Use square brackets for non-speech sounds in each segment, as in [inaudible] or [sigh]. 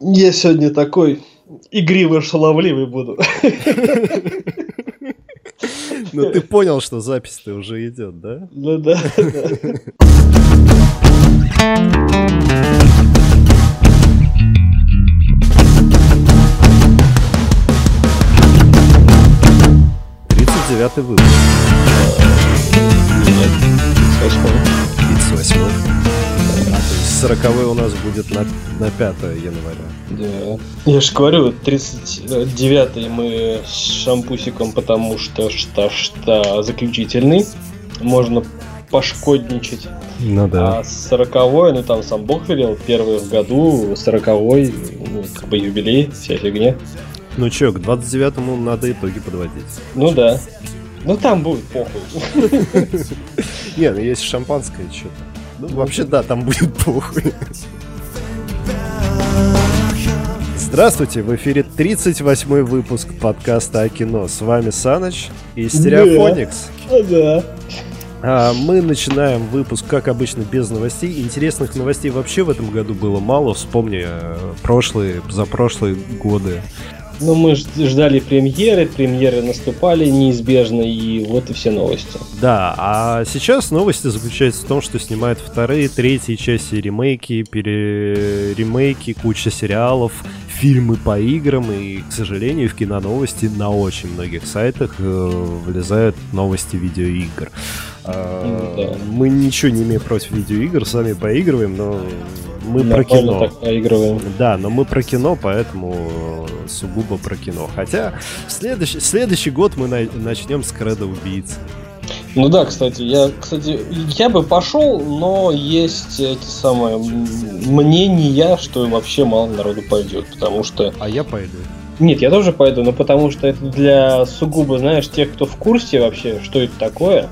Я сегодня такой игриво-шаловливый буду. [laughs] Ну ты понял, что запись-то уже идет, да? Ну да, да. Тридцать девятый выпуск. Нет, с восьмого. Тридцать восьмой. А, то есть сороковой у нас будет на, на 5 января. Да. Я же говорю, 39-й мы с шампусиком, потому что что что заключительный. Можно пошкодничать. Ну А 40 ну там сам Бог велел, первый в году, 40 ну, как бы юбилей, вся фигня. Ну чё, к 29-му надо итоги подводить. Ну да. Ну там будет похуй. [laughs] Не, ну есть шампанское что-то. Ну, вообще, да, там будет [laughs] похуй. Здравствуйте, в эфире 38 выпуск подкаста о кино. С вами Саныч и Стереофоникс. Да. А, Мы начинаем выпуск, как обычно, без новостей. Интересных новостей вообще в этом году было мало. Вспомни э, прошлые, позапрошлые годы. Ну, мы ждали премьеры, премьеры наступали неизбежно, и вот и все новости. Да, а сейчас новости заключаются в том, что снимают вторые, третьи части ремейки, переремейки, куча сериалов, фильмы по играм, и, к сожалению, в киноновости на очень многих сайтах э, влезают новости видеоигр. А, Ну да. Мы ничего не имеем против видеоигр, сами поигрываем, но мы про Нормально кино. так. Да, но мы про кино, поэтому э, сугубо про кино. Хотя следующий, следующий год мы на- начнем с Кредо убийцы. Ну да, кстати, я, кстати, я бы пошел, но есть эти самые мнения, что вообще мало народу пойдет, потому что А я пойду. Нет, я тоже пойду, но потому что это для сугубо, знаешь, тех, кто в курсе вообще, что это такое.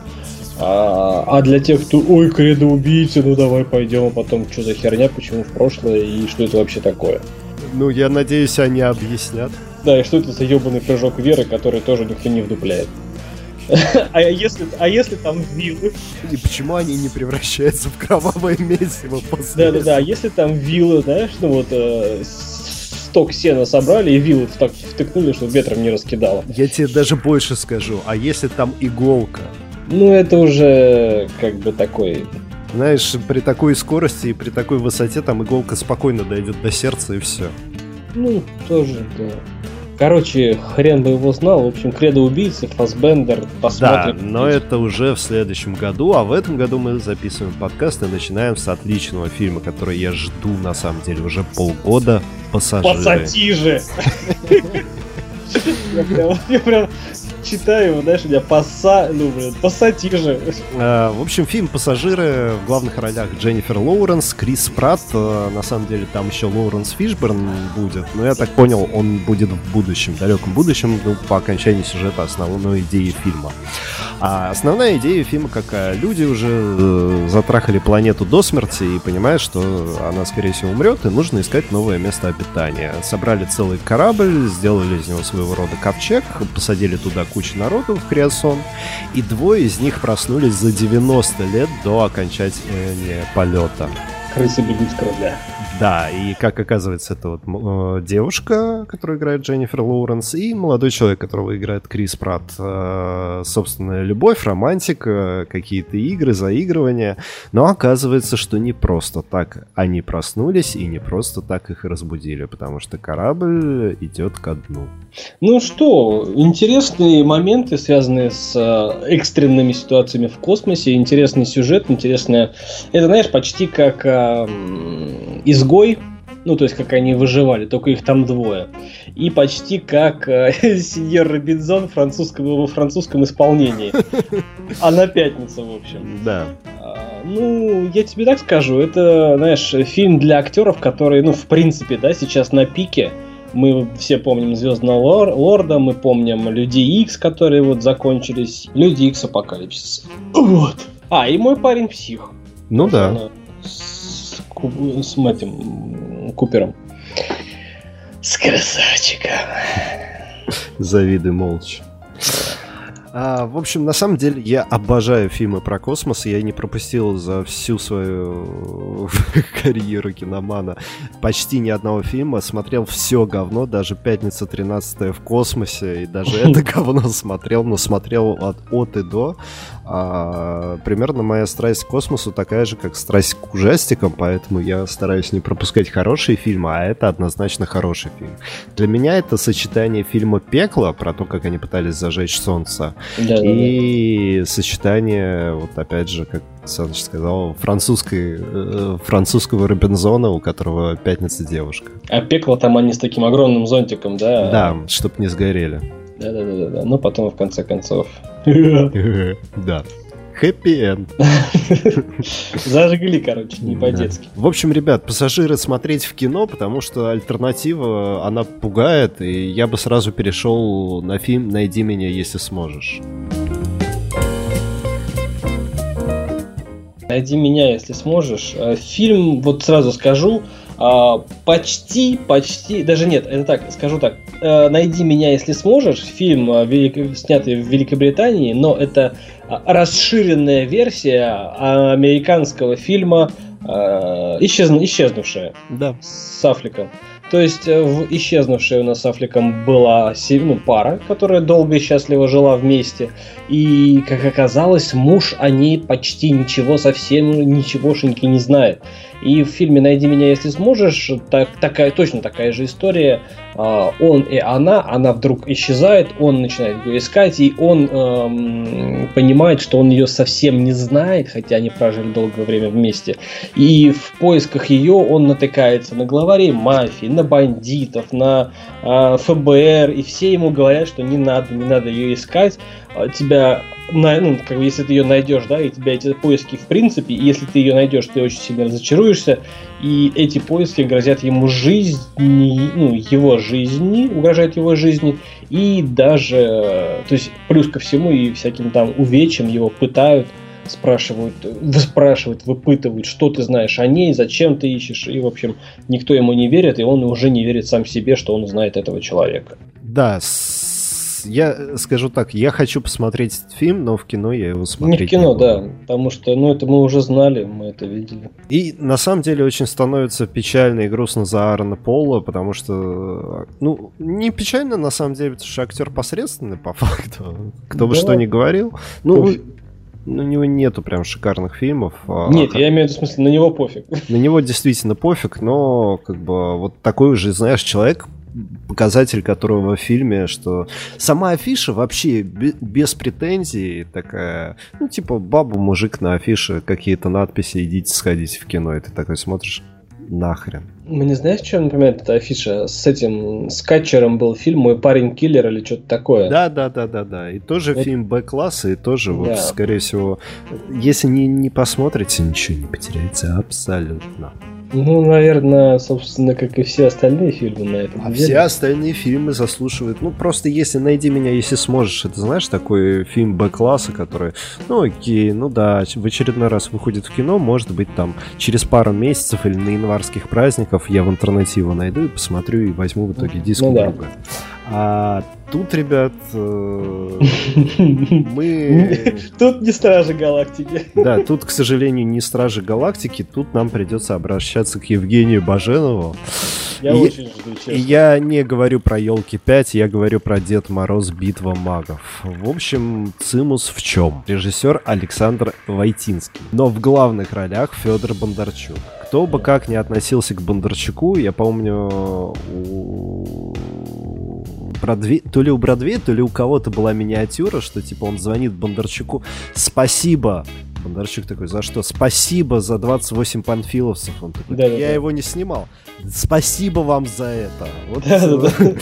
А, а для тех, кто, ой, кредо убийцы, ну давай пойдем, а потом что за херня, почему в прошлое и что это вообще такое. Ну, я надеюсь, они объяснят. Да, и что это за ебаный прыжок веры, который тоже никто не вдупляет. [laughs] А если, а если там виллы? И почему они не превращаются в кровавое месиво после Да, да, да. А если там виллы, знаешь, ну вот э, сток сена собрали и виллы так втыкнули, чтобы ветром не раскидало. Я тебе даже больше скажу. А если там иголка? Ну, это уже как бы такой Знаешь, при такой скорости и при такой высоте там иголка спокойно дойдет до сердца и все. Ну, тоже, да. Короче, хрен бы его знал. В общем, кредо убийцы, Фасбендер, Да, посмотрим. но это уже в следующем году, а в этом году мы записываем подкаст и начинаем с отличного фильма, который я жду на самом деле уже полгода. Пассажиры. Пассатижи! [laughs] Я прям читаю знаешь, у меня пасса, ну, блин, пассатижи. Э, В общем, фильм «Пассажиры» в главных ролях Дженнифер Лоуренс, Крис Пратт. э, На самом деле там еще Лоуренс Фишберн будет, но я так понял, он будет в будущем, далеком будущем, ну, по окончании сюжета основной идеи фильма. А основная идея фильма какая? Люди уже э, затрахали планету до смерти и понимают, что она, скорее всего, умрет, и нужно искать новое место обитания. Собрали целый корабль, сделали из него своего рода ковчег, посадили туда кучу народу в Криосон, и двое из них проснулись за 90 лет до окончания полета. Крысы бегут с корабля. Да, и как оказывается, это вот э, девушка, которую играет Дженнифер Лоуренс, и молодой человек, которого играет Крис Пратт. Э, Собственная любовь, романтика, какие-то игры, заигрывания. Но оказывается, что не просто так они проснулись, и не просто так их разбудили, потому что корабль идет ко дну. Ну что, интересные моменты, связанные с э, экстренными ситуациями в космосе, интересный сюжет, интересная... Это, знаешь, почти как э, м, изгой, ну, то есть, как они выживали, только их там двое. И почти как э, [laughs] сеньор Робинзон французского, во французском исполнении. [laughs] А на пятницу, в общем. Да. А, Ну, я тебе так скажу, это, знаешь, фильм для актеров, которые, ну, в принципе, да, сейчас на пике. Мы все помним Звездного Лор- Лорда, мы помним Людей Икс, которые вот закончились. Люди Икс Апокалипсис. Вот. А, и мой парень псих. Ну да. С, Ку- с этим Купером. С красавчиком. Завидуй молча. А, в общем, на самом деле, я обожаю фильмы про космос. Я не пропустил за всю свою [laughs] карьеру киномана почти ни одного фильма. Смотрел все говно, даже «Пятница 13 в космосе». И даже [laughs] это говно смотрел, но смотрел от, от и до. А, примерно моя страсть к космосу такая же, как страсть к ужастикам, поэтому я стараюсь не пропускать хорошие фильмы, а это однозначно хороший фильм. Для меня это сочетание фильма «Пекло», про то, как они пытались зажечь солнце, да, и да, да. сочетание, вот опять же, как Саныч сказал, французской, э, французского Робинзона, у которого пятница девушка. А пекло там они с таким огромным зонтиком, да? Да, чтоб не сгорели. Да-да-да, ну потом в конце концов. [laughs] Да. Хэппи-энд. [laughs] Зажгли, короче, не по-детски. В общем, ребят, пассажиры смотреть в кино, потому что альтернатива, она пугает, и я бы сразу перешел на фильм «Найди меня, если сможешь». «Найди меня, если сможешь». Э, фильм, вот сразу скажу, а, почти, почти, даже нет, это так, скажу так, найди меня, если сможешь, фильм, э, снятый в Великобритании, но это а, расширенная версия американского фильма э, Исчез... «Исчезнувшая» да. с Аффлеком. То есть в «Исчезнувшей» у нас с Аффлеком была ну, пара, которая долго и счастливо жила вместе. И, как оказалось, муж о ней почти ничего, совсем ничегошеньки не знает. И в фильме «Найди меня, если сможешь» так, такая, точно такая же история. А, он и она, она вдруг исчезает, он начинает ее искать, и он эм, понимает, что он ее совсем не знает, хотя они прожили долгое время вместе. И в поисках ее он натыкается на главарей мафии, на бандитов, на э, ФБР, и все ему говорят, что не надо, не надо ее искать, а, тебя ну, как бы, если ты ее найдешь, да, и тебя эти поиски в принципе, если ты ее найдешь, ты очень сильно разочаруешься, и эти поиски грозят ему жизни, ну, его жизни, угрожают его жизни, и даже, то есть, плюс ко всему, и всяким там увечьям его пытают, спрашивают, выспрашивают, выпытывают, что ты знаешь о ней, зачем ты ищешь, и, в общем, никто ему не верит, и он уже не верит сам себе, что он знает этого человека. Да, я скажу так, я хочу посмотреть этот фильм, но в кино я его смотреть не в кино, не да, потому что, ну, это мы уже знали, мы это видели. И на самом деле очень становится печально и грустно за Аарона Пола, потому что, ну, не печально на самом деле, потому что актер посредственный по [laughs] факту, кто бы да. что ни говорил. Ну, на него нету прям шикарных фильмов. А Нет, а, я имею в виду в смысле, на него пофиг. На него действительно пофиг, но как бы вот такой уже, знаешь, человек показатель которого в фильме, что сама афиша вообще без претензий такая, ну, типа, баба, мужик на афише, какие-то надписи, идите сходите в кино, и ты такой смотришь, нахрен. Мне знаешь, что напоминает эта афиша? С этим скатчером был фильм «Мой парень киллер» или что-то такое. Да, да, да, да, да. И тоже вот. фильм Б-класса, и тоже, да. вот, скорее всего, если не, не посмотрите, ничего не потеряете абсолютно. Ну, наверное, собственно, как и все остальные фильмы на этом. А деле. все остальные фильмы заслуживают. Ну, просто если найди меня, если сможешь. Это знаешь, такой фильм Б-класса, который, ну окей, ну да, в очередной раз выходит в кино, может быть, там через пару месяцев или на январских праздников я в интернете его найду и посмотрю и возьму в итоге диск ну, да. А тут, ребят, э, мы... [laughs] Тут не Стражи Галактики. Да, тут, к сожалению, не Стражи Галактики. Тут нам придется обращаться к Евгению Баженову. Я и, очень жду, честно. Я не говорю про елки 5, я говорю про Дед Мороз Битва магов. В общем, Цимус в чем? Режиссер Александр Войтинский. Но в главных ролях Федор Бондарчук. Кто бы как ни относился к Бондарчуку, я помню, у Бродвей, то ли у Бродвея, то ли у кого-то была миниатюра, что типа он звонит Бондарчуку, спасибо, Бондарчук такой, за что? Спасибо за 28 панфиловцев. Он такой, да, я да, его не снимал. Спасибо вам за это. Вот, да, да, да.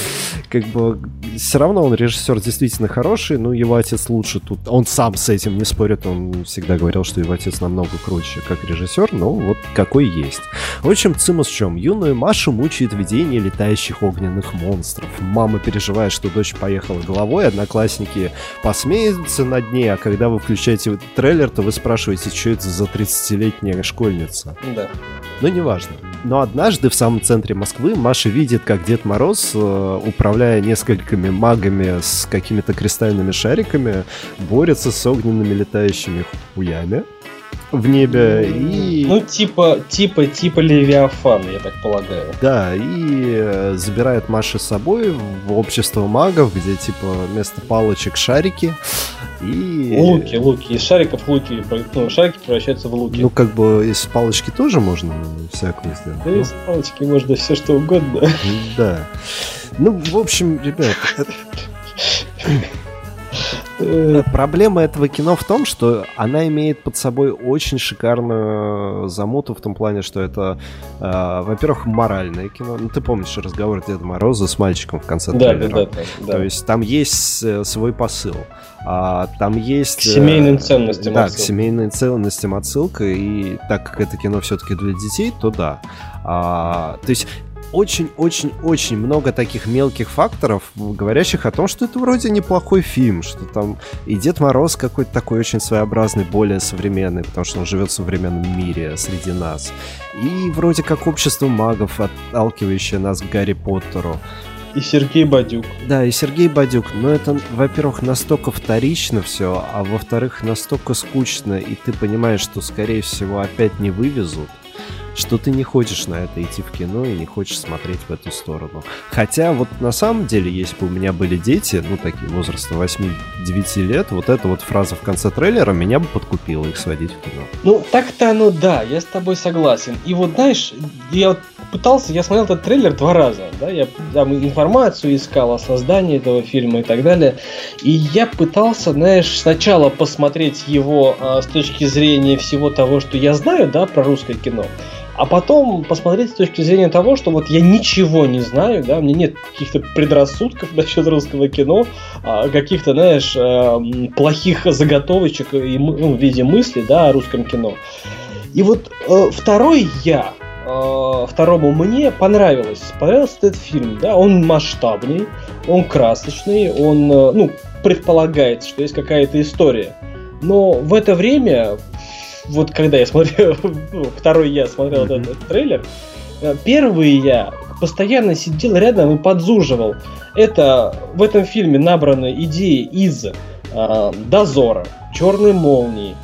как бы все равно он режиссер действительно хороший, но его отец лучше тут. Он сам с этим не спорит, он всегда говорил, что его отец намного круче как режиссер, но вот какой есть. В общем, Цимус в чем? Юную Машу мучает видение летающих огненных монстров. Мама переживает, что дочь поехала головой, одноклассники посмеются над ней, а когда вы включаете трейлер, то вы спрашиваете, что это за 30-летняя школьница. Да. Но неважно. Но однажды в самом центре Москвы Маша видит, как Дед Мороз, э, управляя несколькими магами с какими-то кристальными шариками, борется с огненными летающими хуями в небе и... Ну, типа, типа, типа Левиафан, я так полагаю. Да, и э, забирает Машу с собой в общество магов, где, типа, вместо палочек шарики. И... Луки, луки. Из шариков луки, ну, шарики превращаются в луки. Ну, как бы из палочки тоже можно всякое сделать. Да, ну... из палочки можно все что угодно. Да. Ну, в общем, ребят, [laughs] проблема этого кино в том, что она имеет под собой очень шикарную замуту в том плане, что это, э, во-первых, моральное кино. Ну, ты помнишь разговор Деда Мороза с мальчиком в конце да, трейлера? Да, да, да. То есть там есть э, свой посыл. А, там есть... К семейным ценностям Да, отсылка. к семейным ценностям отсылка. И так как это кино все-таки для детей, то да. А, то есть очень-очень-очень много таких мелких факторов, говорящих о том, что это вроде неплохой фильм, что там и Дед Мороз какой-то такой очень своеобразный, более современный, потому что он живет в современном мире среди нас. И вроде как общество магов, отталкивающее нас к Гарри Поттеру. И Сергей Бадюк. Да, и Сергей Бадюк. Но это, во-первых, настолько вторично все, а во-вторых, настолько скучно, и ты понимаешь, что, скорее всего, опять не вывезут что ты не хочешь на это идти в кино и не хочешь смотреть в эту сторону. Хотя вот на самом деле, если бы у меня были дети, ну такие возраста 8-9 лет, вот эта вот фраза в конце трейлера меня бы подкупила их сводить в кино. Ну так-то оно да, я с тобой согласен. И вот знаешь, я вот пытался, я смотрел этот трейлер два раза, да, я там информацию искал о создании этого фильма и так далее, и я пытался, знаешь, сначала посмотреть его а, с точки зрения всего того, что я знаю, да, про русское кино, а потом посмотреть с точки зрения того, что вот я ничего не знаю, да, мне нет каких-то предрассудков [laughs] насчет русского кино, а, каких-то, знаешь, э, плохих заготовочек ну, в виде мысли, да, о русском кино. И вот э, второй я, э, второму мне понравилось, понравился этот фильм, да, он масштабный, он красочный, он, ну, предполагается, что есть какая-то история. Но в это время вот когда я смотрел, [laughs] ну, второй я смотрел mm-hmm. этот, трейлер, э, первый я постоянно сидел рядом и подзуживал. Это в этом фильме набраны идеи из э, Дозора, Черной молнии,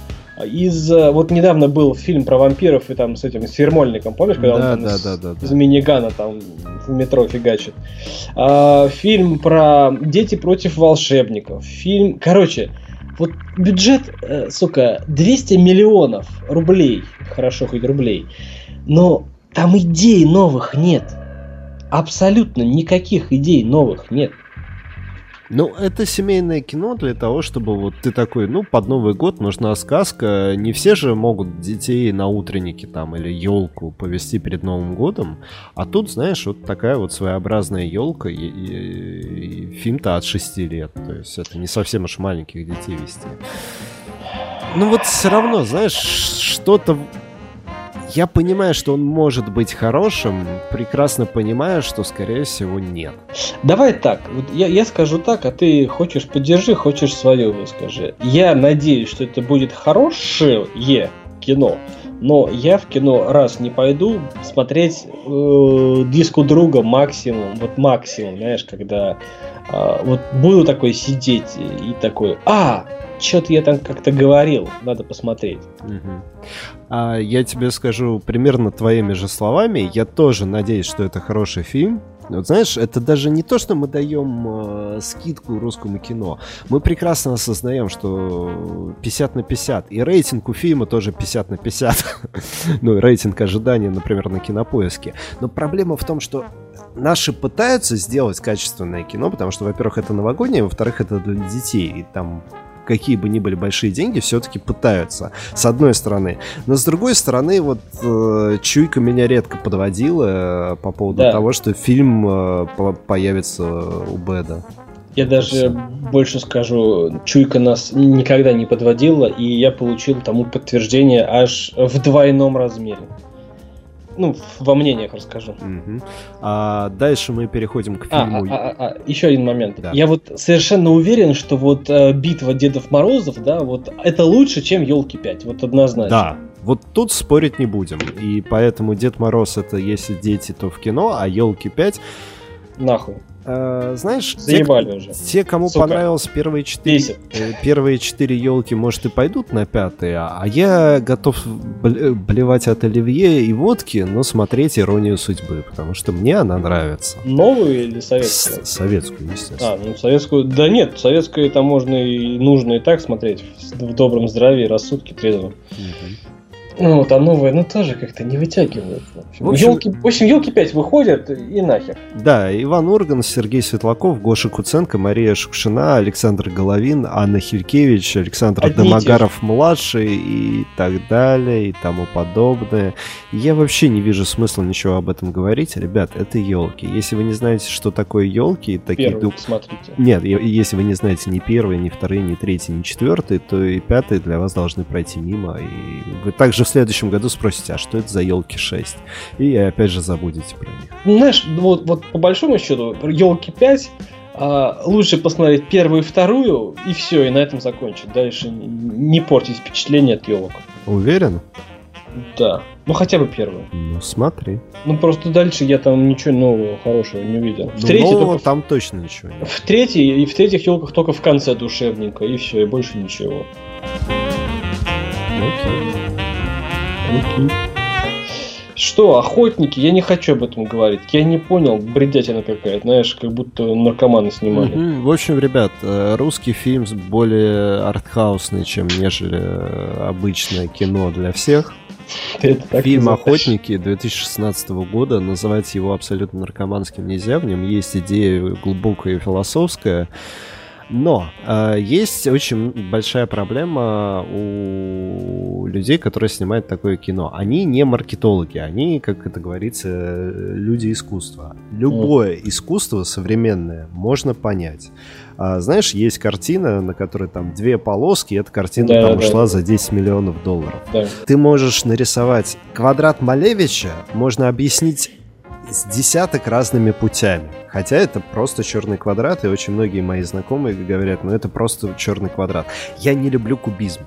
из вот недавно был фильм про вампиров и там с этим с Фермольником, помнишь, когда да, он там да, из, да, да, из минигана там в метро фигачит. А, фильм про дети против волшебников. Фильм, короче, вот бюджет, э, сука, 200 миллионов рублей, хорошо хоть рублей, но там идей новых нет. Абсолютно никаких идей новых нет. Ну, это семейное кино для того, чтобы вот ты такой, ну, под Новый год нужна сказка. Не все же могут детей на утреннике там или елку повести перед Новым годом. А тут, знаешь, вот такая вот своеобразная елка и, и, и фильм-то от 6 лет. То есть это не совсем уж маленьких детей вести. Ну вот все равно, знаешь, что-то я понимаю, что он может быть хорошим, прекрасно понимаю, что, скорее всего, нет. Давай так, вот я, я скажу так, а ты хочешь поддержи, хочешь свое выскажи. Я надеюсь, что это будет хорошее кино, но я в кино раз не пойду смотреть э, диску друга максимум, вот максимум, знаешь, когда э, вот буду такой сидеть и такой, а, что-то я там как-то говорил, надо посмотреть. Угу. А я тебе скажу примерно твоими же словами, я тоже надеюсь, что это хороший фильм. Вот знаешь, это даже не то, что мы даем э, скидку русскому кино. Мы прекрасно осознаем, что 50 на 50. И рейтинг у фильма тоже 50 на 50. [laughs] ну, рейтинг ожидания, например, на кинопоиске. Но проблема в том, что наши пытаются сделать качественное кино, потому что, во-первых, это новогоднее, во-вторых, это для детей. И там какие бы ни были большие деньги, все-таки пытаются, с одной стороны. Но с другой стороны, вот э, чуйка меня редко подводила э, по поводу да. того, что фильм э, по появится у Беда. Я даже больше скажу, чуйка нас никогда не подводила, и я получил тому подтверждение аж в двойном размере ну, во мнениях расскажу. Угу. А дальше мы переходим к а, фильму. А, а, а, а, еще один момент. Да. Я вот совершенно уверен, что вот э, битва Дедов Морозов, да, вот это лучше, чем елки 5, вот однозначно. Да, Вот тут спорить не будем. И поэтому Дед Мороз это если дети, то в кино, а елки 5 Нахуй. Э, знаешь, Заебали те, уже. те, кому Сука. понравилось первые четыре, э, первые четыре елки, может и пойдут на пятые, а я готов бл- блевать от оливье и водки, но смотреть иронию судьбы, потому что мне она нравится. Новую или советскую? С- советскую, естественно. А, ну советскую. Да нет, советскую там можно и нужно и так смотреть в, в добром здравии, рассудке, трезвом. Мгм. Ну, а новые, ну, тоже как-то не вытягивают. В общем- елки, в общем, елки 5 выходят и нахер. Да, Иван Урган, Сергей Светлаков, Гоша Куценко, Мария Шукшина, Александр Головин, Анна Хилькевич, Александр Одни и те Домогаров-младший и так далее, и тому подобное. Я вообще не вижу смысла ничего об этом говорить. Ребят, это елки. Если вы не знаете, что такое елки, такие... Первый, ду- смотрите. Нет, если вы не знаете ни первые, ни вторые, ни третьи, ни четвертые, то и пятые для вас должны пройти мимо. И вы также в следующем году спросите, а что это за елки 6? И опять же забудете про них. Знаешь, вот, вот по большому счету, елки 5 а, лучше посмотреть первую и вторую, и все, и на этом закончить. Дальше не, портить впечатление от елок. Уверен? Да. Ну хотя бы первую. Ну, смотри. Ну просто дальше я там ничего нового хорошего не увидел. В Ну, третьей нового только- там точно ничего нет. В третьей и в третьих елках только в конце душевненько, и все, и больше ничего. Что, охотники? Я не хочу об этом говорить. Я не понял, бредятина какая-то, знаешь, как будто наркоманы снимали. Мгм. В общем, ребят, э, русский фильм более артхаусный, чем нежели э, обычное кино для всех. [laughs] Фильм? «Охотники» 2016 года. Называть его абсолютно наркоманским нельзя. В нем есть идея глубокая и философская. Но э, есть очень большая проблема у людей, которые снимают такое кино. Они не маркетологи, они, как это говорится, люди искусства. Любое искусство современное можно понять. А, знаешь, есть картина, на которой там две полоски, и эта картина Да, там да, ушла да. за 10 миллионов долларов Да. ты можешь нарисовать квадрат Малевича, можно объяснить с десяток разными путями. Хотя это просто черный квадрат, и очень многие мои знакомые говорят, ну это просто черный квадрат. Я не люблю кубизм.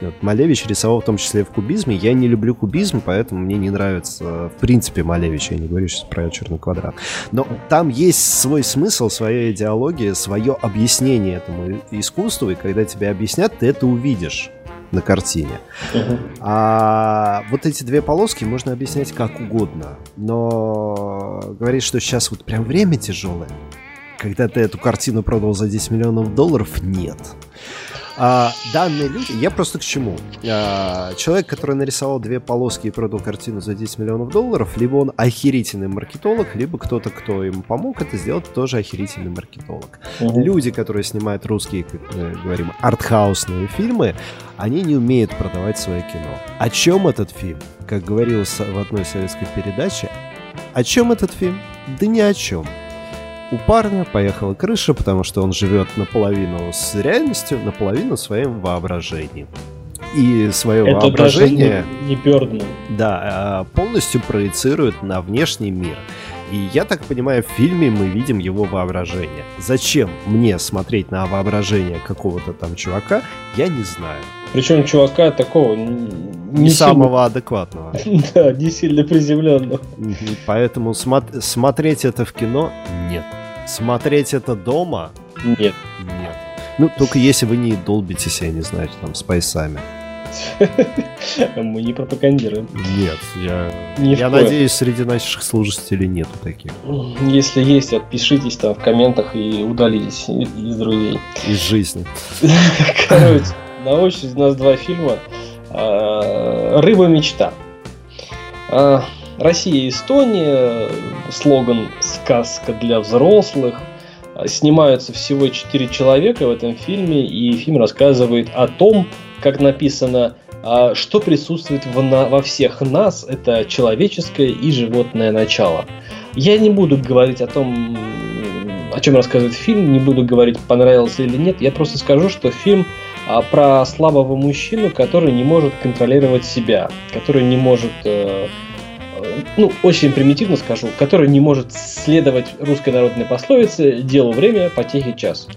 Вот Малевич рисовал в том числе в кубизме. Я не люблю кубизм, поэтому мне не нравится в принципе Малевич. Я не говорю сейчас про черный квадрат. Но там есть свой смысл, своя идеология, свое объяснение этому искусству, и когда тебе объяснят, ты это увидишь на картине. А вот эти две полоски можно объяснять как угодно. Но говорить, что сейчас вот прям время тяжелое, когда ты эту картину продал за 10 миллионов долларов, нет. А, данные люди, я просто к чему? А, человек, который нарисовал две полоски и продал картину за 10 миллионов долларов, либо он охерительный маркетолог, либо кто-то, кто ему помог это сделать, тоже охерительный маркетолог. Мгм. Люди, которые снимают русские, как мы говорим, артхаусные фильмы, они не умеют продавать свое кино. О чем этот фильм? Как говорилось в одной советской передаче, о чем этот фильм? Да ни о чем. У парня поехала крыша, потому что он живет наполовину с реальностью, наполовину своим воображением. И свое Это воображение не, не Бёрдман. да, а, полностью проецирует на внешний мир. И я так понимаю, в фильме мы видим его воображение. Зачем мне смотреть на воображение какого-то там чувака, я не знаю. Причем чувака такого Не, не самого адекватного. сильно, [laughs] да, не сильно приземленного. Поэтому смо- смотреть это в кино нет. Смотреть это дома Нет. нет. Ну, только если вы не долбитесь, я не знаю, там, с поясами. [laughs] Мы не пропагандируем. Нет, я... Ни я надеюсь, среди наших слушателей нету таких. Если есть, отпишитесь там в комментах и удалитесь из друзей. Из жизни. [laughs] Короче, на очереди у нас два фильма. А, Рыба мечта. Россия и Эстония. Слоган «Сказка для взрослых». А, Снимаются всего четыре человека в этом фильме, и фильм рассказывает о том, как написано, а, что присутствует в на- во всех нас, это человеческое и животное начало. Я не буду говорить о том, о чем рассказывает фильм, не буду говорить, понравился или нет. Я просто скажу, что фильм а, про слабого мужчину, который не может контролировать себя, который не может, э, ну, очень примитивно скажу, который не может следовать русской народной пословице «делу время, потехи час».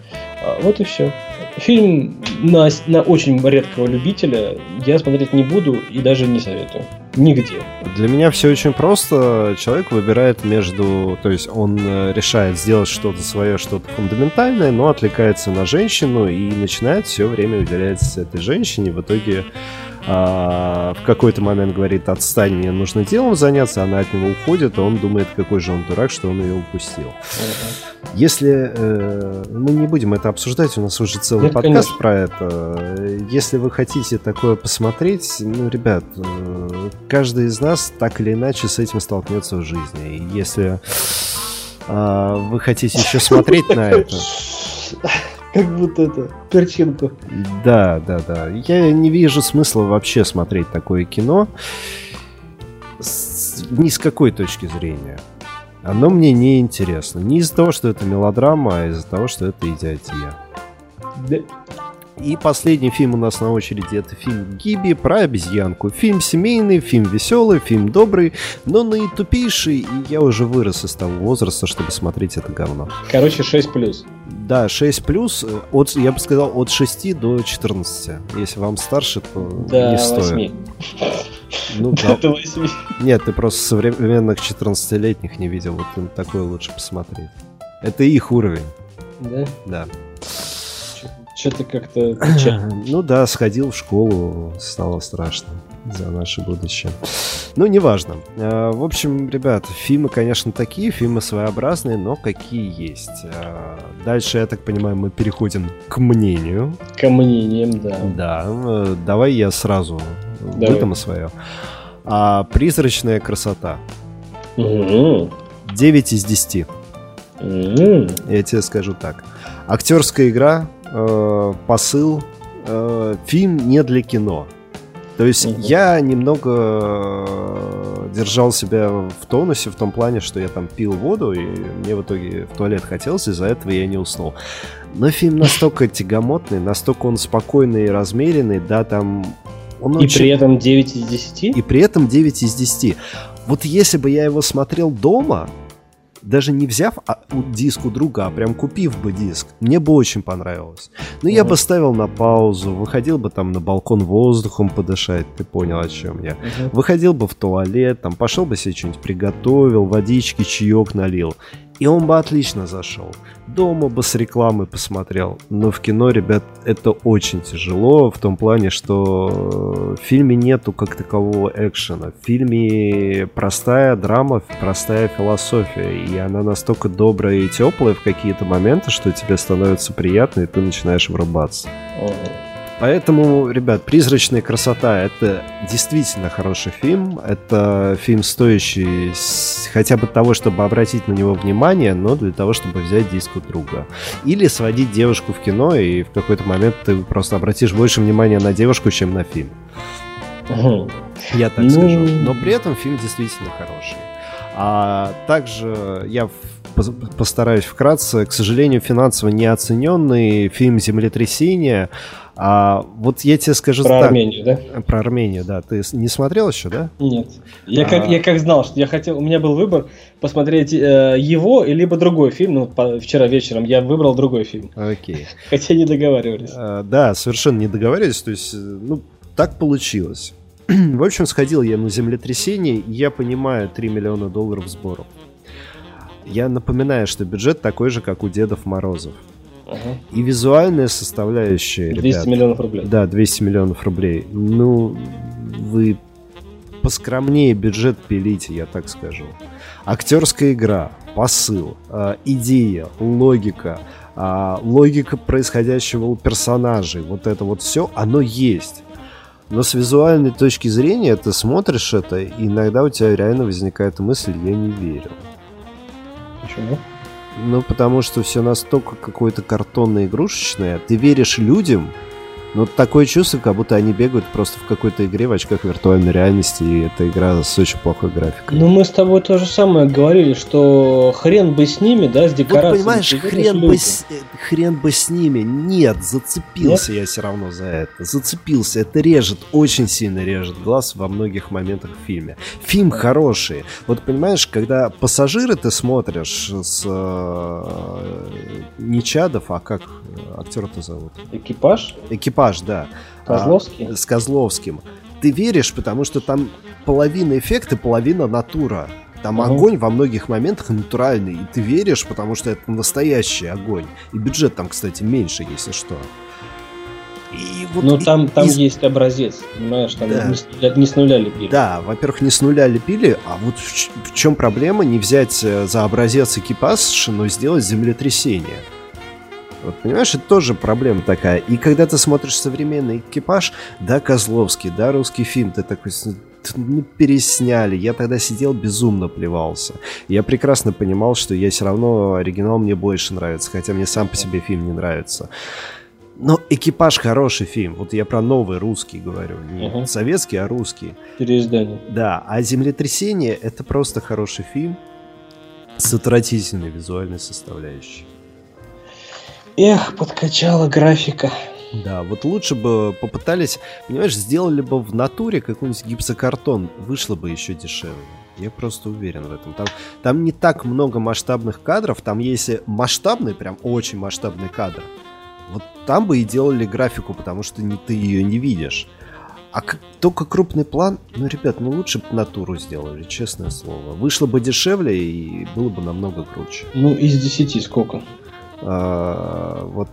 А, Вот и все. фильм на, на очень редкого любителя я смотреть не буду и даже не советую. Нигде. Для меня все очень просто. Человек выбирает между... То есть он э, решает сделать что-то свое, что-то фундаментальное, но отвлекается на женщину и начинает все время уделяться этой женщине. В итоге а, в какой-то момент говорит, отстань, мне нужно делом заняться, она от него уходит, а он думает, какой же он дурак, что он ее упустил. Если э, мы не будем это обсуждать, у нас уже целый Нет, подкаст конечно. про это. Если вы хотите такое посмотреть, ну, ребят, э, каждый из нас так или иначе с этим столкнется в жизни. И если э, вы хотите еще смотреть на это, [laughs] как будто это перчинку. Да, да, да. Я не вижу смысла вообще смотреть такое кино с, ни с какой точки зрения. Оно мне не интересно. Не из-за того, что это мелодрама, а из-за того, что это идиотия. Да. И последний фильм у нас на очереди это фильм Гиби про обезьянку. Фильм семейный, фильм веселый, фильм добрый, но наитупейший, и я уже вырос из того возраста, чтобы смотреть это говно. Короче, 6 плюс. Да, 6 плюс, э, от, я бы сказал, от 6 до 14. Если вам старше, то да, не стоит. 8. Ну, [laughs] да. До 8. Нет, ты просто современных 14-летних не видел, вот им такое лучше посмотреть. Это их уровень. Да? Да. Что-то как-то [clears throat] Ну да, сходил в школу, стало страшно за наше будущее. Ну, неважно. А, в общем, ребят, фильмы, конечно, такие, фильмы своеобразные, но какие есть. А, дальше, я так понимаю, мы переходим к мнению. К мнениям, да. Да, э, давай я сразу выдам свое. А, «Призрачная красота». Угу. 9 из 10. Угу. Я тебе скажу так. Актерская игра э, посыл, э, фильм не для кино. То есть mm-hmm. я немного э, держал себя в тонусе в том плане, что я там пил воду, и мне в итоге в туалет хотелось, из-за этого я не уснул. Но фильм настолько [laughs] тягомотный, настолько он спокойный и размеренный, да, там... Он и очень... при этом 9 из 10? И при этом 9 из 10. Вот если бы я его смотрел дома, даже не взяв а, диск у друга, а прям купив бы диск, мне бы очень понравилось. Но uh-huh. я бы ставил на паузу, выходил бы там на балкон воздухом подышать, ты понял, о чем я. Uh-huh. Выходил бы в туалет, там пошел бы себе что-нибудь приготовил, водички, чаек налил. И он бы отлично зашел. Дома бы с рекламы посмотрел. Но в кино, ребят, это очень тяжело в том плане, что в фильме нету как такового экшена. В фильме простая драма, простая философия. И она настолько добрая и теплая в какие-то моменты, что тебе становится приятно, и ты начинаешь врубаться. Поэтому, ребят, «Призрачная красота» — это действительно хороший фильм. Это фильм, стоящий хотя бы того, чтобы обратить на него внимание, но для того, чтобы взять диск у друга. Или сводить девушку в кино, и в какой-то момент ты просто обратишь больше внимания на девушку, чем на фильм. Я так ну... скажу. Но при этом фильм действительно хороший. А также я постараюсь вкратце. К сожалению, финансово неоцененный фильм «Землетрясение» А вот я тебе скажу Про так, Армению, да? Про Армению, да. Ты не смотрел еще, да? Нет. Я, а... как, я как знал, что я хотел... У меня был выбор посмотреть э, его, либо другой фильм. Ну, по, вчера вечером я выбрал другой фильм. Окей. [laughs] Хотя не договаривались. А, да, совершенно не договаривались. То есть, э, ну, так получилось. [clears throat] В общем, сходил я на землетрясение, и я понимаю 3 миллиона долларов сборов. Я напоминаю, что бюджет такой же, как у Дедов Морозов. И визуальная составляющая, 200 ребят, миллионов рублей. Да, 200 миллионов рублей. Ну, вы поскромнее бюджет пилите, я так скажу. Актерская игра, посыл, э, идея, логика, э, логика происходящего у персонажей, вот это вот все, оно есть. Но с визуальной точки зрения ты смотришь это, и иногда у тебя реально возникает мысль, я не верю. Почему? Ну, потому что все настолько какое-то картонное игрушечное. Ты веришь людям, Но такое чувство, как будто они бегают просто в какой-то игре в очках виртуальной реальности, и эта игра с очень плохой графикой. Ну, мы с тобой то же самое говорили, что хрен бы с ними, да, с декорациями. Вот, понимаешь, хрен бы, с, э, хрен бы с ними. Нет, зацепился Нет? я все равно за это. Зацепился. Это режет, очень сильно режет глаз во многих моментах в фильме. Фильм хороший. Вот понимаешь, когда пассажиры ты смотришь с э, не Чадов, а как актера-то зовут? Экипаж? Экипаж, да. Козловский? А, с Козловским. Ты веришь, потому что там половина эффекта, половина натура. Там угу. огонь во многих моментах натуральный, и ты веришь, потому что это настоящий огонь. И бюджет там, кстати, меньше, если что. И вот ну, там, там из... есть образец, понимаешь, там да. не, не с нуля лепили. Да, во-первых, не с нуля лепили, а вот в, в чем проблема не взять э, за образец экипаж, но сделать землетрясение. Вот, понимаешь, это тоже проблема такая. И когда ты смотришь современный экипаж, да, Козловский, да, русский фильм, ты такой, ну, пересняли. Я тогда сидел, безумно плевался. Я прекрасно понимал, что я все равно оригинал мне больше нравится, хотя мне сам по себе фильм не нравится. Но «Экипаж» хороший фильм. Вот я про новый русский говорю. Не угу. советский, а русский. Переиздание. Да, а «Землетрясение» — это просто хороший фильм с отвратительной визуальной составляющей. Эх, подкачала графика. Да, вот лучше бы попытались, понимаешь, сделали бы в натуре какой-нибудь гипсокартон, вышло бы еще дешевле. Я просто уверен в этом. Там, там не так много масштабных кадров, там есть масштабный, прям очень масштабный кадр. Вот там бы и делали графику, потому что не, ты ее не видишь. А как, только крупный план, ну, ребят, ну лучше бы натуру сделали, честное слово. Вышло бы дешевле и было бы намного круче. Ну, из 10 сколько? А, вот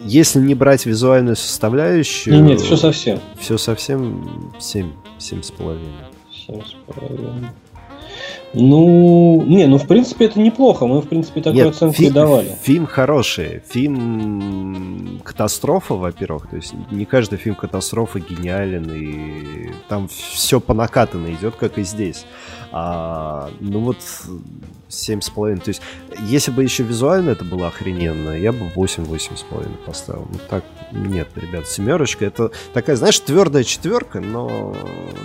если не брать визуальную составляющую... Нет, нет, все совсем. Все совсем 7, 7,5. 7,5. Ну, не, ну в принципе это неплохо. Мы в принципе такую Нет, оценку фильм, давали. Фильм хороший. Фильм катастрофа, во-первых. То есть не каждый фильм катастрофа гениален и там все по накатанной идет, как и здесь. А, ну вот семь с половиной. То есть, если бы еще визуально это было охрененно, я бы 8, 8 с половиной поставил. Ну так, нет, ребят, семерочка это такая, знаешь, твердая четверка, но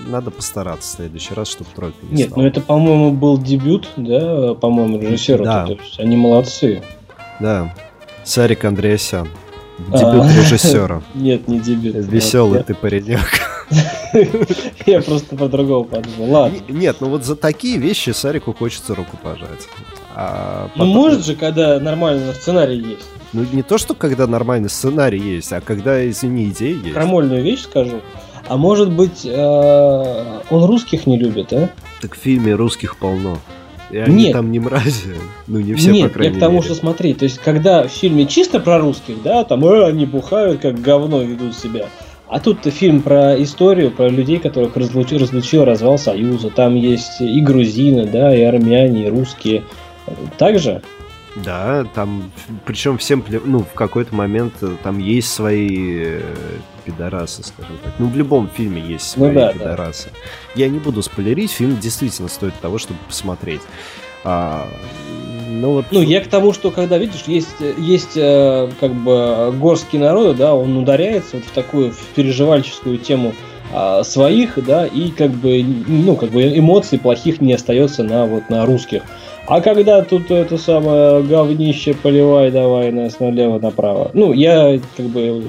надо постараться в следующий раз, чтобы тройка не Нет, стала. ну это, по-моему, был дебют, да, по-моему, режиссера. Да. То есть они молодцы. Да. Сарик Андреасян. Дебют а, режиссера. [laughs] Нет, не дебют. Веселый ты паренек. Я просто по-другому подумал. Ладно. Нет, ну вот за такие вещи Сарику хочется руку пожать. А ну может же, когда нормальный сценарий есть. Ну не то, что когда нормальный сценарий есть, а когда, извини, идеи есть. Крамольную вещь скажу. А может быть, э, он русских не любит, а? Так в фильме русских полно. И они Нет. там не мрази. Ну, не все, Нет, по крайней я к тому, что смотри, то есть, когда в фильме чисто про русских, да, там э, они бухают, как говно ведут себя. А тут фильм про историю, про людей, которых разлучил, разлучил развал Союза. Там есть и грузины, да, и армяне, и русские. Также? Да, там, причем всем, ну, в какой-то момент э, там есть свои э, пидорасы, скажем так. Ну, в любом фильме есть ну свои ну, да, пидорасы. Да. Я не буду спойлерить, фильм действительно стоит того, чтобы посмотреть. А, ну, вот... ну, я к тому, что когда, видишь, есть, есть э, как бы горский народ, да, он ударяется вот в такую в переживальческую тему э, своих, да, и как бы, ну, как бы эмоций плохих не остается на вот на русских. А когда тут это самое говнище поливай давай нас налево направо. Ну, я как бы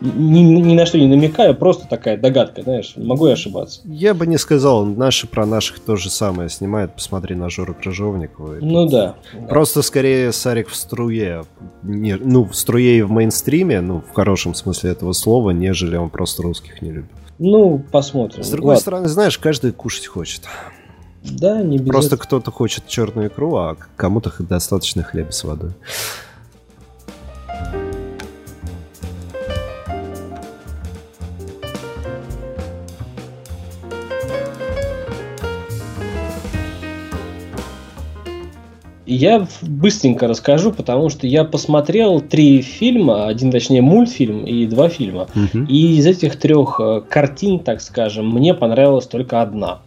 ни, ни на что не намекаю, просто такая догадка, знаешь, могу я ошибаться. Я бы не сказал, наши про наших то же самое снимают, посмотри на Жору Крыжовникова. Ну да. Просто скорее Сарик в струе, не, ну, в струе и в мейнстриме, ну, в хорошем смысле этого слова, нежели он просто русских не любит. Ну, посмотрим. С другой Ладно. стороны, знаешь, каждый кушать хочет. Да, не без Просто кто-то хочет черную икру, а кому-то достаточно хлеба с водой. Я быстренько расскажу, потому что я посмотрел три фильма, один точнее мультфильм и два фильма. Угу. И из этих трех э, картин, так скажем, мне понравилась только одна.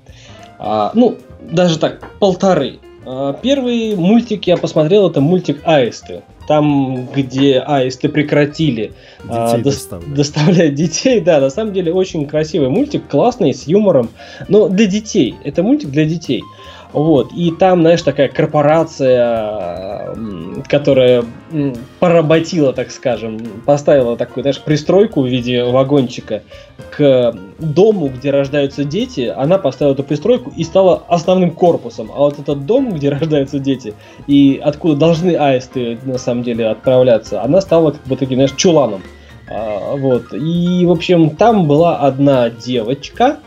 А, ну, даже так, полторы. А, первый мультик я посмотрел, это мультик Аисты. там, где аисты прекратили а, до, доставлять детей. Да, на самом деле очень красивый мультик, классный, с юмором, но для детей. Это мультик для детей. Вот. И там, знаешь, такая корпорация, которая поработила, так скажем, поставила такую, знаешь, пристройку в виде вагончика к дому, где рождаются дети, она поставила эту пристройку и стала основным корпусом. А вот этот дом, где [laughs] рождаются дети, и откуда должны аисты на самом деле отправляться, она стала как бы таким, знаешь, чуланом. А, вот. И, в общем, там была одна девочка,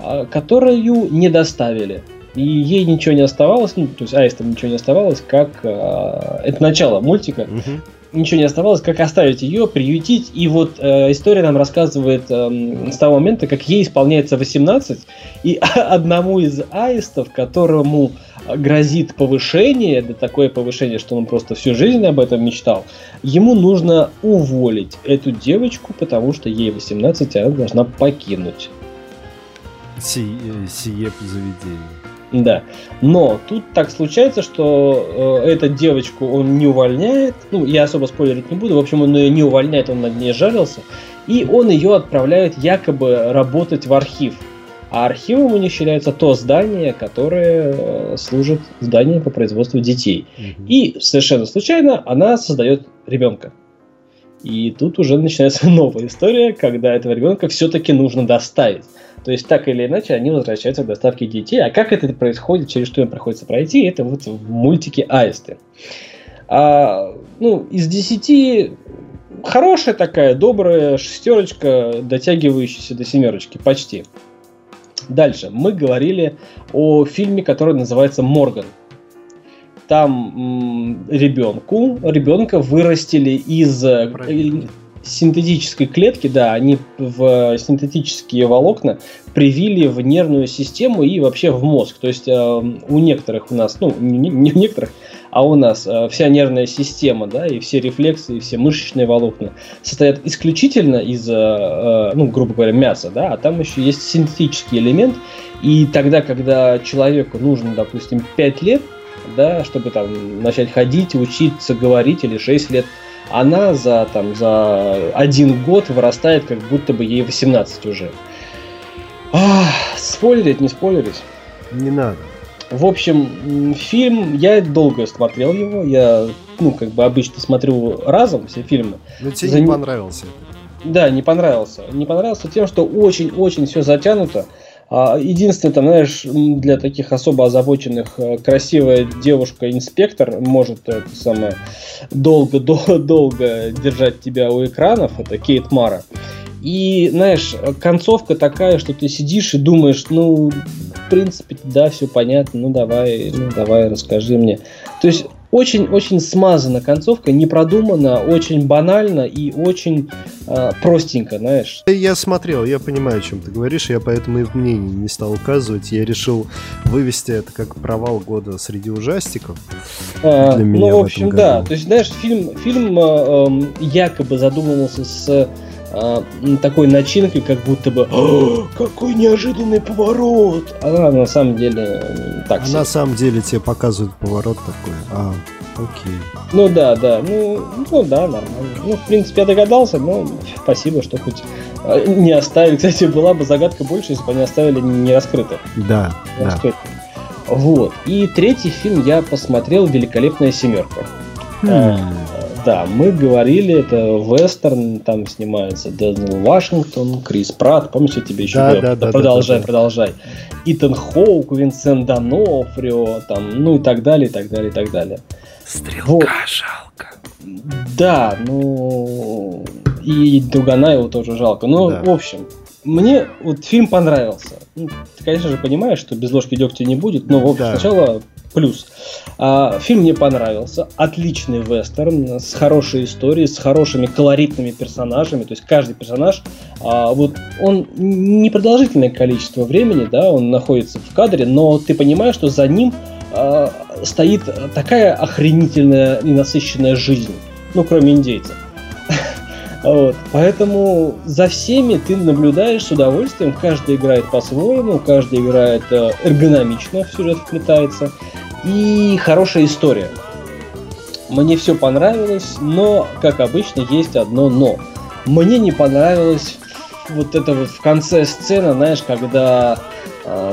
а, которую не доставили. И ей ничего не оставалось, ну, то есть аистам ничего не оставалось, как... Э, это начало мультика. Угу. Ничего не оставалось, как оставить ее, приютить. И вот э, история нам рассказывает э, с того момента, как ей исполняется 18, и [laughs] одному из аистов, которому грозит повышение, да такое повышение, что он просто всю жизнь об этом мечтал, ему нужно уволить эту девочку, потому что ей 18, а она должна покинуть. Си, э, сие заведение. Да. Но тут так случается, что э, эту девочку он не увольняет. Ну, я особо спойлерить не буду. В общем, он ее не увольняет, он над ней жарился. И он ее отправляет якобы работать в архив. А архивом у них считается то здание, которое э, служит зданием по производству детей. Угу. И совершенно случайно она создает ребенка. И тут уже начинается [laughs] новая история, когда этого ребенка все-таки нужно доставить. То есть, так или иначе, они возвращаются к доставке детей. А как это происходит, через что им приходится пройти, это вот в мультике Аисты. А, ну, из десяти хорошая такая, добрая шестерочка, дотягивающаяся до семерочки, почти. Дальше. Мы говорили о фильме, который называется «Морган». Там ребенку, ребенка вырастили из Правильно синтетической клетки, да, они в синтетические волокна привили в нервную систему и вообще в мозг. То есть э, у некоторых у нас, ну, не, не у некоторых, а у нас э, вся нервная система, да, и все рефлексы, и все мышечные волокна состоят исключительно из, э, э ну, грубо говоря, мяса, да, а там еще есть синтетический элемент. И тогда, когда человеку нужно, допустим, 5 лет, да, чтобы там начать ходить, учиться, говорить, или 6 лет, она за, там, за один год вырастает, как будто бы ей 18 уже. А, спойлерить, не спойлерить? Не надо. В общем, фильм, я долго смотрел его, я, ну, как бы обычно смотрю разом все фильмы. Но тебе За... не понравился? Да, не понравился. Не понравился тем, что очень-очень все затянуто. А, единственное, там, знаешь, для таких особо озабоченных э, красивая девушка-инспектор может это самое долго-долго держать тебя у экранов. Это Кейт Мара. И, знаешь, концовка такая, что ты сидишь и думаешь, ну, в принципе, да, все понятно, ну давай, ну давай, расскажи мне. То есть очень-очень смазана концовка, не продумана, очень банально и очень э, простенько, знаешь. Я смотрел, я понимаю, о чем ты говоришь, я поэтому и в мнении не стал указывать. Я решил вывести это как провал года среди ужастиков. А, для меня ну, в общем, в да. То есть, знаешь, фильм, фильм э, э, якобы задумывался с э, такой начинкой, как будто бы какой неожиданный поворот. Она на самом деле так. А на самом деле тебе показывают поворот такой. А, окей. Ну да, да, ну, ну да, нормально. Ну, в принципе, я догадался, но спасибо, что хоть не оставили. Кстати, была бы загадка больше, если бы они оставили не раскрыто. Да, не да. Вот. И третий фильм я посмотрел «Великолепная семерка». Хм. Да, мы говорили, это вестерн, там снимается Дензел Вашингтон, Крис Пратт, помнишь, я тебе еще да, говорил? Да, да, продолжай, да, да, продолжай. Итан Хоук, Винсент Донофрио, там, ну и так далее, и так далее, и так далее. Стрелка вот. жалко. Да, ну и Дугана его тоже жалко. Ну, да. в общем, мне вот фильм понравился. Ну, ты, конечно же, понимаешь, что без ложки дегтя не будет, но в общем, да. сначала плюс. А, фильм мне понравился. Отличный вестерн с хорошей историей, с хорошими колоритными персонажами. То есть каждый персонаж, а, вот он непродолжительное количество времени, да, он находится в кадре, но ты понимаешь, что за ним а, стоит такая охренительная и насыщенная жизнь. Ну, кроме индейцев. Вот. Поэтому за всеми ты наблюдаешь с удовольствием. Каждый играет по-своему, каждый играет э, эргономично в сюжет вплетается и хорошая история. Мне все понравилось, но, как обычно, есть одно но. Мне не понравилось вот это вот в конце сцена, знаешь, когда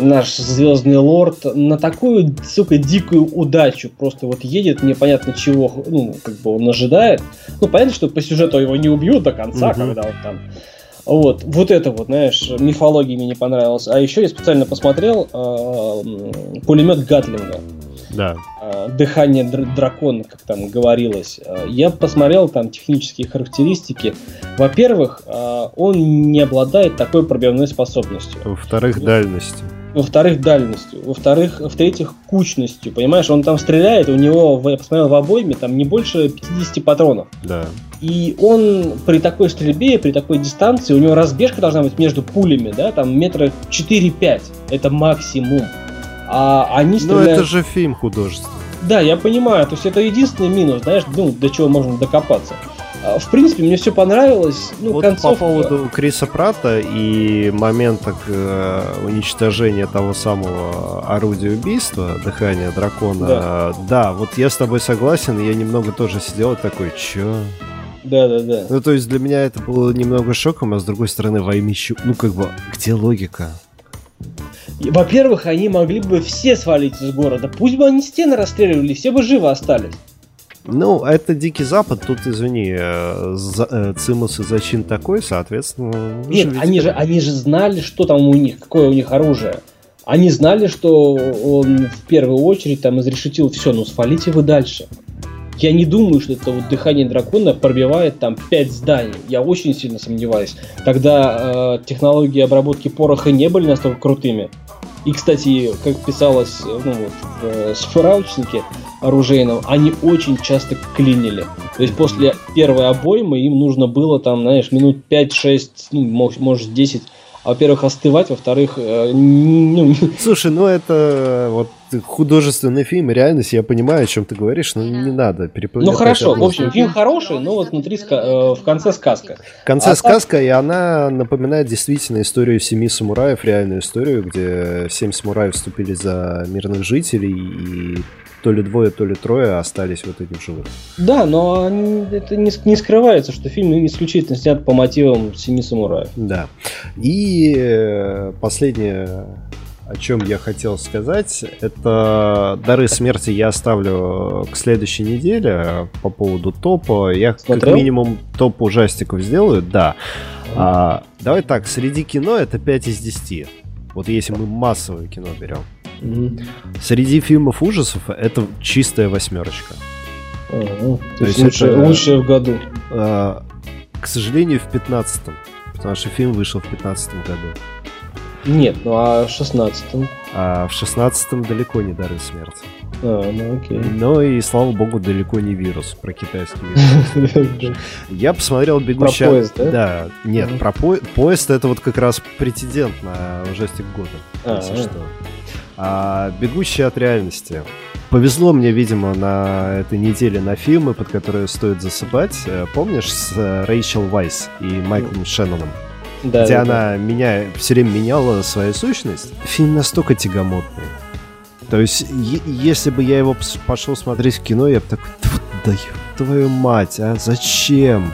наш звездный лорд на такую, сука, дикую удачу просто вот едет, непонятно чего, ну, как бы он ожидает. Ну, понятно, что по сюжету его не убьют до конца, угу. когда он там вот, вот это вот, знаешь, мифология мне не понравилась. А еще я специально посмотрел э, пулемет Гатлинга. Да. Э, дыхание дракона, как там говорилось. Э, я посмотрел там технические характеристики. Во-первых, э, он не обладает такой пробивной способностью. Во-вторых, дальностью во-вторых, дальностью, во-вторых, в-третьих, кучностью, понимаешь, он там стреляет, у него, я посмотрел, в обойме там не больше 50 патронов. Да. И он при такой стрельбе, при такой дистанции, у него разбежка должна быть между пулями, да, там метра 4-5, это максимум. А они стреляют... Ну, это же фильм художественный. Да, я понимаю, то есть это единственный минус, знаешь, ну, до чего можно докопаться. А, в принципе, мне все понравилось. Ну, вот концовка... по поводу Криса Прата и момента э, уничтожения того самого орудия убийства, дыхания дракона. Да. да, вот я с тобой согласен, я немного тоже сидел такой, чё? Да, да, да. Ну, то есть для меня это было немного шоком, а с другой стороны, воймищу. Ну, как бы, где логика? Во-первых, они могли бы все свалить из города. Пусть бы они стены расстреливали, все бы живы остались. Ну, это Дикий Запад, тут, извини, э, э, цимус и зачин такой, соответственно... Нет, они же, они же знали, что там у них, какое у них оружие. Они знали, что он в первую очередь там изрешетил все, ну свалите вы дальше. Я не думаю, что это вот дыхание дракона пробивает там 5 зданий. Я очень сильно сомневаюсь. Тогда э, технологии обработки пороха не были настолько крутыми. И, кстати, как писалось ну, вот, в э, справочнике оружейном, они очень часто клинили. То есть после первой обоймы им нужно было там, знаешь, минут 5-6, ну, может 10 во-первых, остывать, во-вторых, э, ну... [laughs] Слушай, ну это вот художественный фильм, реальность, я понимаю, о чем ты говоришь, но не надо переплывать. Ну хорошо, в общем, фильм хороший, но вот внутри, э, в конце сказка. В конце а сказка, так... и она напоминает действительно историю семи самураев, реальную историю, где семь самураев вступили за мирных жителей, и то ли двое, то ли трое остались вот этих живых. Да, но это не, не скрывается, что фильм исключительно снят по мотивам «Семи самураев». Да. И э, последнее о чем я хотел сказать, это дары смерти я оставлю к следующей неделе по поводу топа. Я Смотрел? как минимум топ ужастиков сделаю, да. А, давай так, среди кино это 5 из 10. Вот если мы массовое кино берем. Mm-hmm. Среди фильмов ужасов это чистая восьмерочка. Uh-huh. То, есть, есть это, лучшее в году. Э, к сожалению, в 15-м. Потому что фильм вышел в 15 году. Нет, ну а в 16-м? А в 16-м далеко не дары смерти. А, ну окей. Но и, слава богу, далеко не вирус, про китайский [laughs] вирус. Я посмотрел «Бегущий...» Про поезд, да? Да, нет, про поезд это вот как раз претендент на ужастик года, а, если что. А «Бегущий от реальности». Повезло мне, видимо, на этой неделе на фильмы, под которые стоит засыпать. Э, помнишь, с э, Рэйчел Вайс и Майклом Шенноном? Да, где да, она да. меня все время меняла свою сущность. Фильм настолько тягомотный. То есть, если бы я его пошел смотреть в кино, я бы такой, да твою мать, а зачем?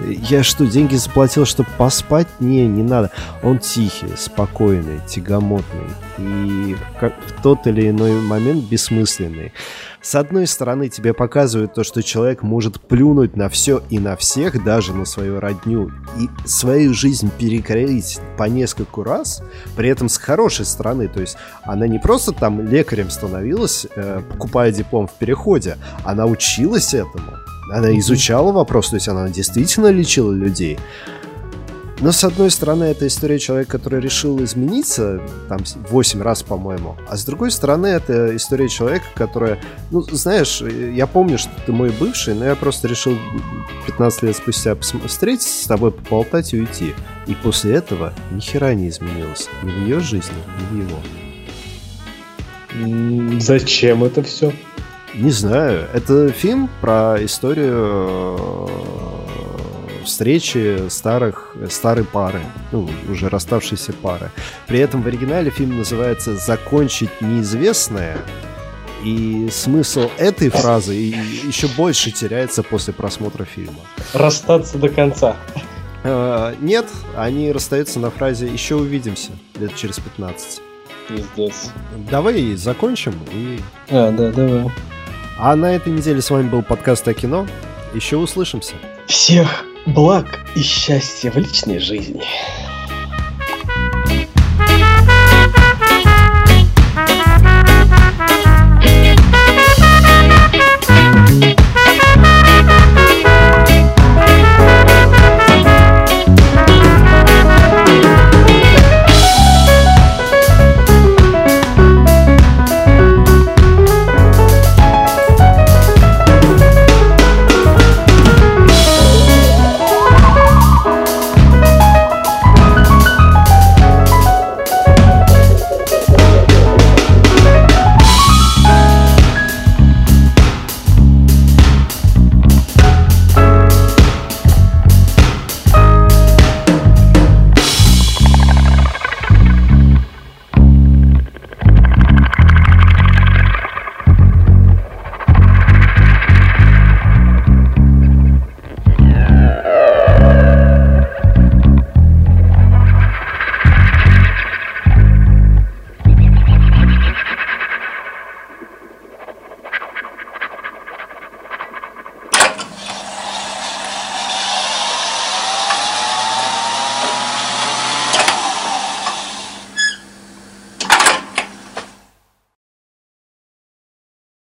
Я что, деньги заплатил, чтобы поспать? Не, не надо. Он тихий, спокойный, тягомотный. И как в тот или иной момент бессмысленный. С одной стороны, тебе показывают то, что человек может плюнуть на все и на всех, даже на свою родню, и свою жизнь перекроить по нескольку раз, при этом с хорошей стороны. То есть она не просто там лекарем становилась, э, покупая диплом в переходе, она училась этому. Она изучала вопрос, то есть она действительно лечила людей. Но, с одной стороны, это история человека, который решил измениться, там, 8 раз, по-моему. А с другой стороны, это история человека, которая... Ну, знаешь, я помню, что ты мой бывший, но я просто решил 15 лет спустя встретиться с тобой, поболтать и уйти. И после этого ни хера не изменилось. Ни в ее жизни, ни в его. Зачем это все? Не знаю. Это фильм про историю э, встречи старых, старой пары, ну, уже расставшейся пары. При этом в оригинале фильм называется «Закончить неизвестное», и смысл этой фразы еще больше теряется после просмотра фильма. Расстаться до конца. Э, нет, они расстаются на фразе «еще увидимся» лет через 15. Пиздец. Давай закончим и... А, да, давай. А на этой неделе с вами был подкаст о кино. Еще услышимся. Всех благ и счастья в личной жизни.